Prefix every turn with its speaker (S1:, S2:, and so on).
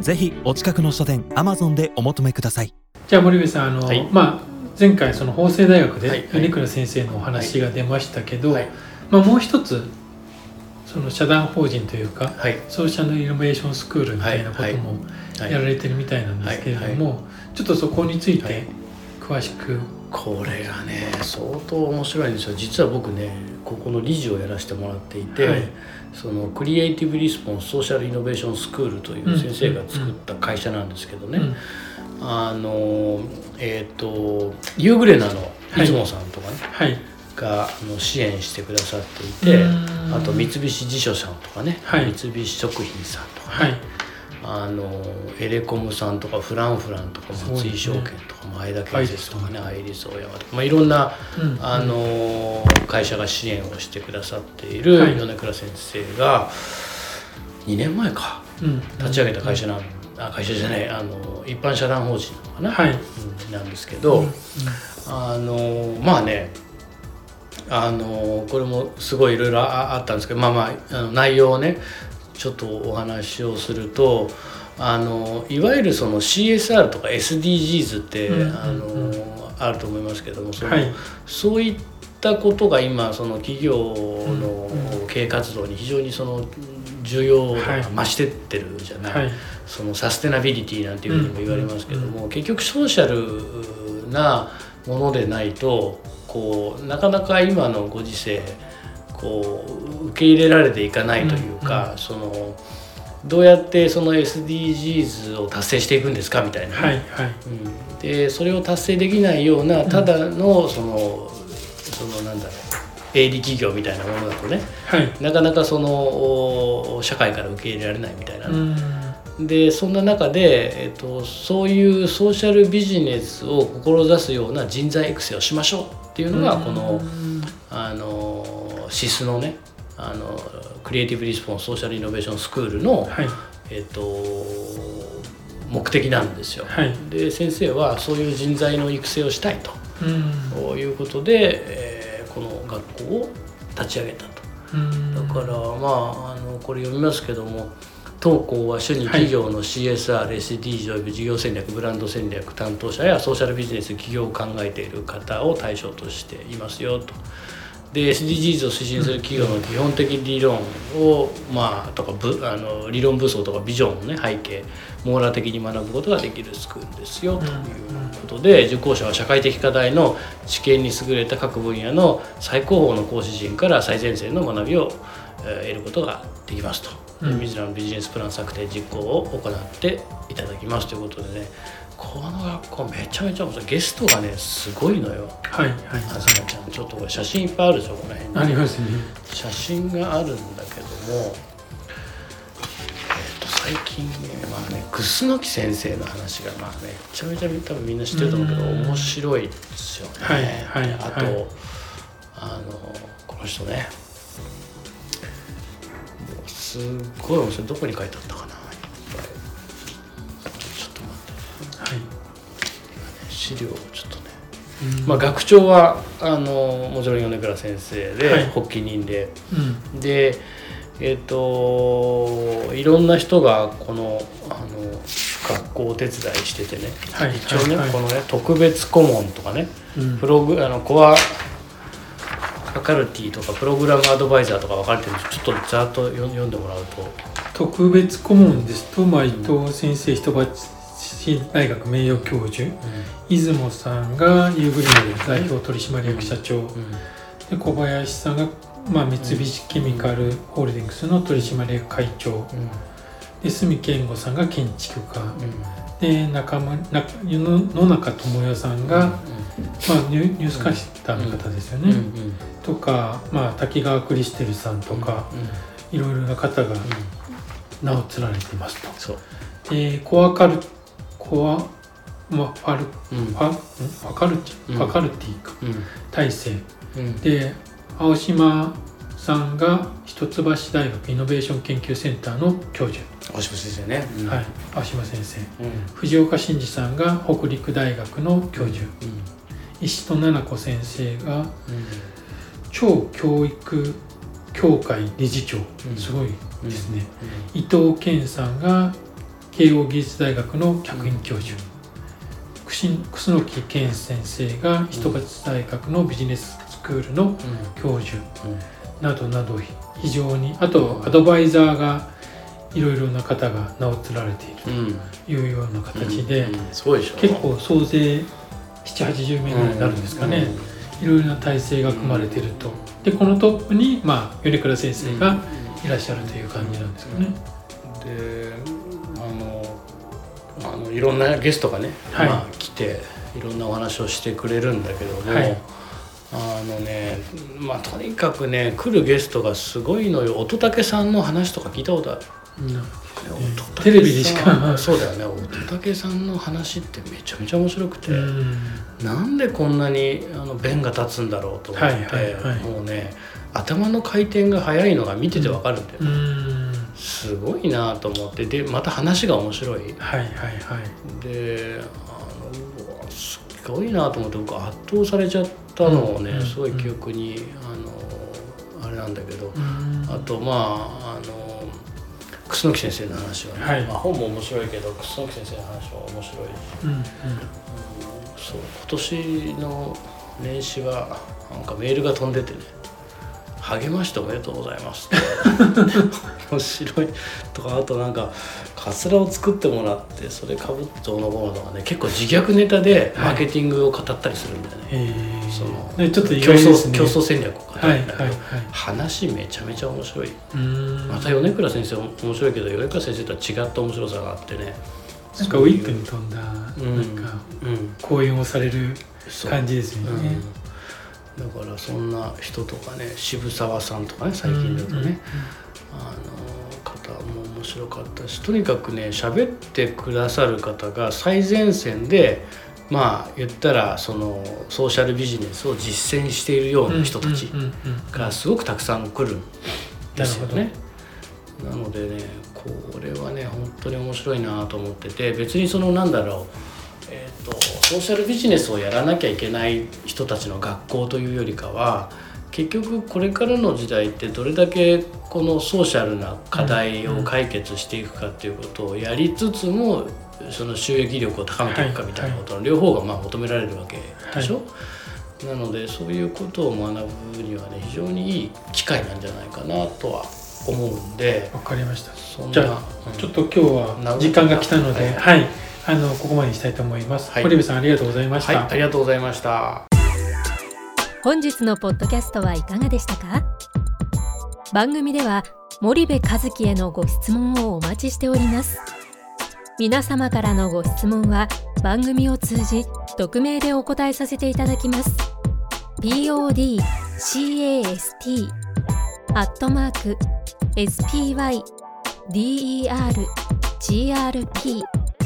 S1: ぜひお近くの書店アマゾンでお求めください。
S2: じゃあ森部さんあの、
S3: はい。
S2: まあ前回その法政大学
S3: はい。
S2: で米倉先生のお話が出ましたけど、
S3: はい。
S2: まあもう一つその社団法人というか
S3: はい。
S2: ソーシャルイノベーションスクールみたいなことも
S3: はい。
S2: やられてるみたいなんですけれど
S3: はい。
S2: もちょっとそこについて詳しく
S3: これがね相当面白いんですよ。実は僕ねここの理事をやらせてもらっていて、
S2: はい。
S3: そのクリエイティブ・リスポンス・ソーシャル・イノベーション・スクールという先生が作った会社なんですけどね、
S2: うん。
S3: あのえっ、とユーグレナの
S2: はい。
S3: 出雲さんとかね、
S2: はい
S3: があの支援してくださっていて
S2: うん
S3: あと三菱地所さんとかね、
S2: はい
S3: 三菱食品さんとか
S2: はい
S3: あのエレコムさんとかフランフランとか松井証券とか前田建設とかねアイリスオーヤマとか、まあ、いろんな
S2: うん。
S3: あの会社が支援をしてくださっている
S2: はい。
S3: 米倉先生が2年前か
S2: うん。
S3: 立ち上げた会社なん、あ会社じゃないあの一般社団法人なのかな、なんですけど、
S2: うん
S3: あのまあねあのこれもすごいいろいろああったんですけどまあまああの内容をねちょっとお話をするとあのいわゆるその CSR とか SDGs って、あのあると思いますけどもその、
S2: はい。
S3: そういったことが今その企業の
S2: うん
S3: 経営活動に非常にその重要が増してってるじゃない、
S2: はい。
S3: そのサステナビリティなんていうふうにも言われますけども、結局ソーシャルなものでないとこうなかなか今のご時世こう受け入れられていかないというか、そのどうやってその SDGs を達成していくんですかみたいなね、
S2: はいはい。
S3: うん、でそれを達成できないようなただのその、そのなんだろう営利企業みたいなものだとね
S2: はい。
S3: なかなかそのお社会から受け入れられないみたいなでそんな中で、えっと、そういうソーシャルビジネスを志すような人材育成をしましょうっていうのがこの
S2: うん
S3: あのシスのねあのクリエイティブ・リスポンス・ソーシャル・イノベーション・スクールの、
S2: はい
S3: えっと、目的なんですよ。
S2: はい
S3: で先生はそういう人材の育成をしたいと
S2: うん
S3: いうことで、えーこの学校を立ち上げたと。
S2: うん
S3: だからまああのこれ読みますけども当校は主に企業の CSR、SDGs 事業戦略ブランド戦略担当者やソーシャルビジネス企業を考えている方を対象としていますよと。で SDGs を推進する企業の基本的理論を、まあとかぶあの理論武装とかビジョンをね背景網羅的に学ぶことができるスクールですよということで受講者は社会的課題の知見に優れた各分野の最高峰の講師陣から最前線の学びを、えー得ることができますと。で
S2: うん。
S3: 自らのビジネスプラン策定実行を行っていただきますということでねこの学校めちゃめちゃ面白い。ゲストがねすごいのよ。
S2: はいはい。
S3: あずまちゃん。ちょっとこれ写真いっぱいあるでしょこの辺。に
S2: ありますね。
S3: 写真があるんだけども、えっと最近ねまあね楠木先生の話がまあめちゃめちゃ多分みんな知ってると思うけど
S2: うん。
S3: 面白いですよね。
S2: はいはい
S3: あと、
S2: はい。
S3: あのこの人ね。もうすっごい面白い。どこに書いてあった資料をちょっとね。
S2: うん。
S3: まあ、学長はあのもちろん米倉先生で、
S2: はい。
S3: 発起人で。
S2: うん。
S3: でえっ、といろんな人がこのあの学校をお手伝いしててね、
S2: はい。
S3: 一応ね、
S2: はい。はい。
S3: このね特別顧問とかね。
S2: うん。
S3: プログあのコアファカルティとかプログラムアドバイザーとか分かれてるんでちょっとざっと読ん読んでもらうと。
S2: 特別顧問ですと、まあ、伊藤先生人橋大学名誉教授出雲さんがユーグリーン代表取締役社長、
S3: うん。
S2: で小林さんが、まあ、三菱ケミカルホールディングスの取締役会長。
S3: うん。
S2: で住健吾さんが建築家。
S3: うん。
S2: で中村中野野中智代さんが、まあ、ニュニュースキャスターの方ですよね、とか、まあ、滝川クリステルさんとか、いろいろな方が名を連ねていますと。でコアカルコフォア、まあ、ファル
S3: うん。
S2: ファん？ファカルティ
S3: う？ん。
S2: ファカルティか。
S3: うん。
S2: 大成
S3: うん。
S2: で青島さんが一橋大学イノベーション研究センターの教授、
S3: 星野先生ね、うん。
S2: はい、青島先生。
S3: うん。
S2: 藤岡真二さんが北陸大学の教授。石戸奈々子先生が超教育協会理事長、
S3: うん。
S2: すごいですね、
S3: う
S2: 伊藤健さんが慶応義塾大学の客員教授、楠楠木健先生が一橋大学のビジネススクールの
S3: ん。
S2: 教授
S3: うん。
S2: などなど非常にあとアドバイザーがいろいろな方が名を連られている
S3: うん。
S2: というような形で、結構総勢780名ぐらいになるんですかね、いろいろな体制が組まれていると。でこのトップに、まあ、米倉先生がいらっしゃるという感じなんですよね。
S3: であのいろんなゲストがね、
S2: はい。
S3: まあ、来ていろんなお話をしてくれるんだけども、
S2: はい。
S3: あのねまあとにかくね来るゲストがすごいのよ。乙武さんの話とか聞いたことある？乙武さん
S2: テレビでしか。
S3: そうだよね。乙武さんの話ってめちゃめちゃ面白くて、
S2: うん。
S3: なんでこんなにあの弁が立つんだろうと思って、
S2: はいはいはい。
S3: もうね頭の回転が速いのが見ててわかるんだよ、
S2: うん
S3: すごいなと思ってでまた話が面白い。
S2: はいはいはい。
S3: であのすごいなと思って僕圧倒されちゃったのをね、
S2: うん
S3: すごい記憶にあのあれなんだけど、
S2: うん。
S3: あとまああの楠木先生の話はね、
S2: はい。
S3: まあ、本も面白いけど楠木先生の話は面白い。
S2: うんうん。
S3: そう今年の年始はなんかメールが飛んでてね「励ましておめでとうございます」面白い。とかあとなんかカツラを作ってもらってそれかぶってどうのこうのとかね結構自虐ネタでマーケティングを語ったりするんだよね、
S2: えー。
S3: その
S2: ねちょっと意
S3: 競争競争戦略を語るんだ話めちゃめちゃ面白い。
S2: うん。
S3: また米倉先生面白いけど米倉先生とは違った面白さがあってね。
S2: なんかウィットに富んだ
S3: うん
S2: なんか
S3: うん。
S2: 講演をされる感じですよね。
S3: うん、だからそんな人とかね渋沢さんとかね最近だとね、あの方も面白かったしとにかくね喋ってくださる方が最前線でまあ言ったらそのソーシャルビジネスを実践しているような人たち
S2: うんうんうんうん
S3: がすごくたくさん来るんですよね。なのでねこれはね本当に面白いなと思ってて別にそのなんだろうえー、とソーシャルビジネスをやらなきゃいけない人たちの学校というよりかは結局これからの時代ってどれだけこのソーシャルな課題を解決していくかっていうことをやりつつもその収益力を高めていくかみたいなことの両方がまあ求められるわけでしょ、なのでそういうことを学ぶにはね非常にいい機会なんじゃないかなとは思うんで
S2: わかりました。じゃあ
S3: うん。
S2: ちょっと今日は時間が来たので、はい、あのここまでにしたいと思います。
S3: はい
S2: 堀部さんありがとうございました。
S3: はいありがとうございました。
S4: 本日のポッドキャストはいかがでしたか？番組では森部和樹へのご質問をお待ちしております皆様からのご質問は番組を通じ匿名でお答えさせていただきます podcast アットマーク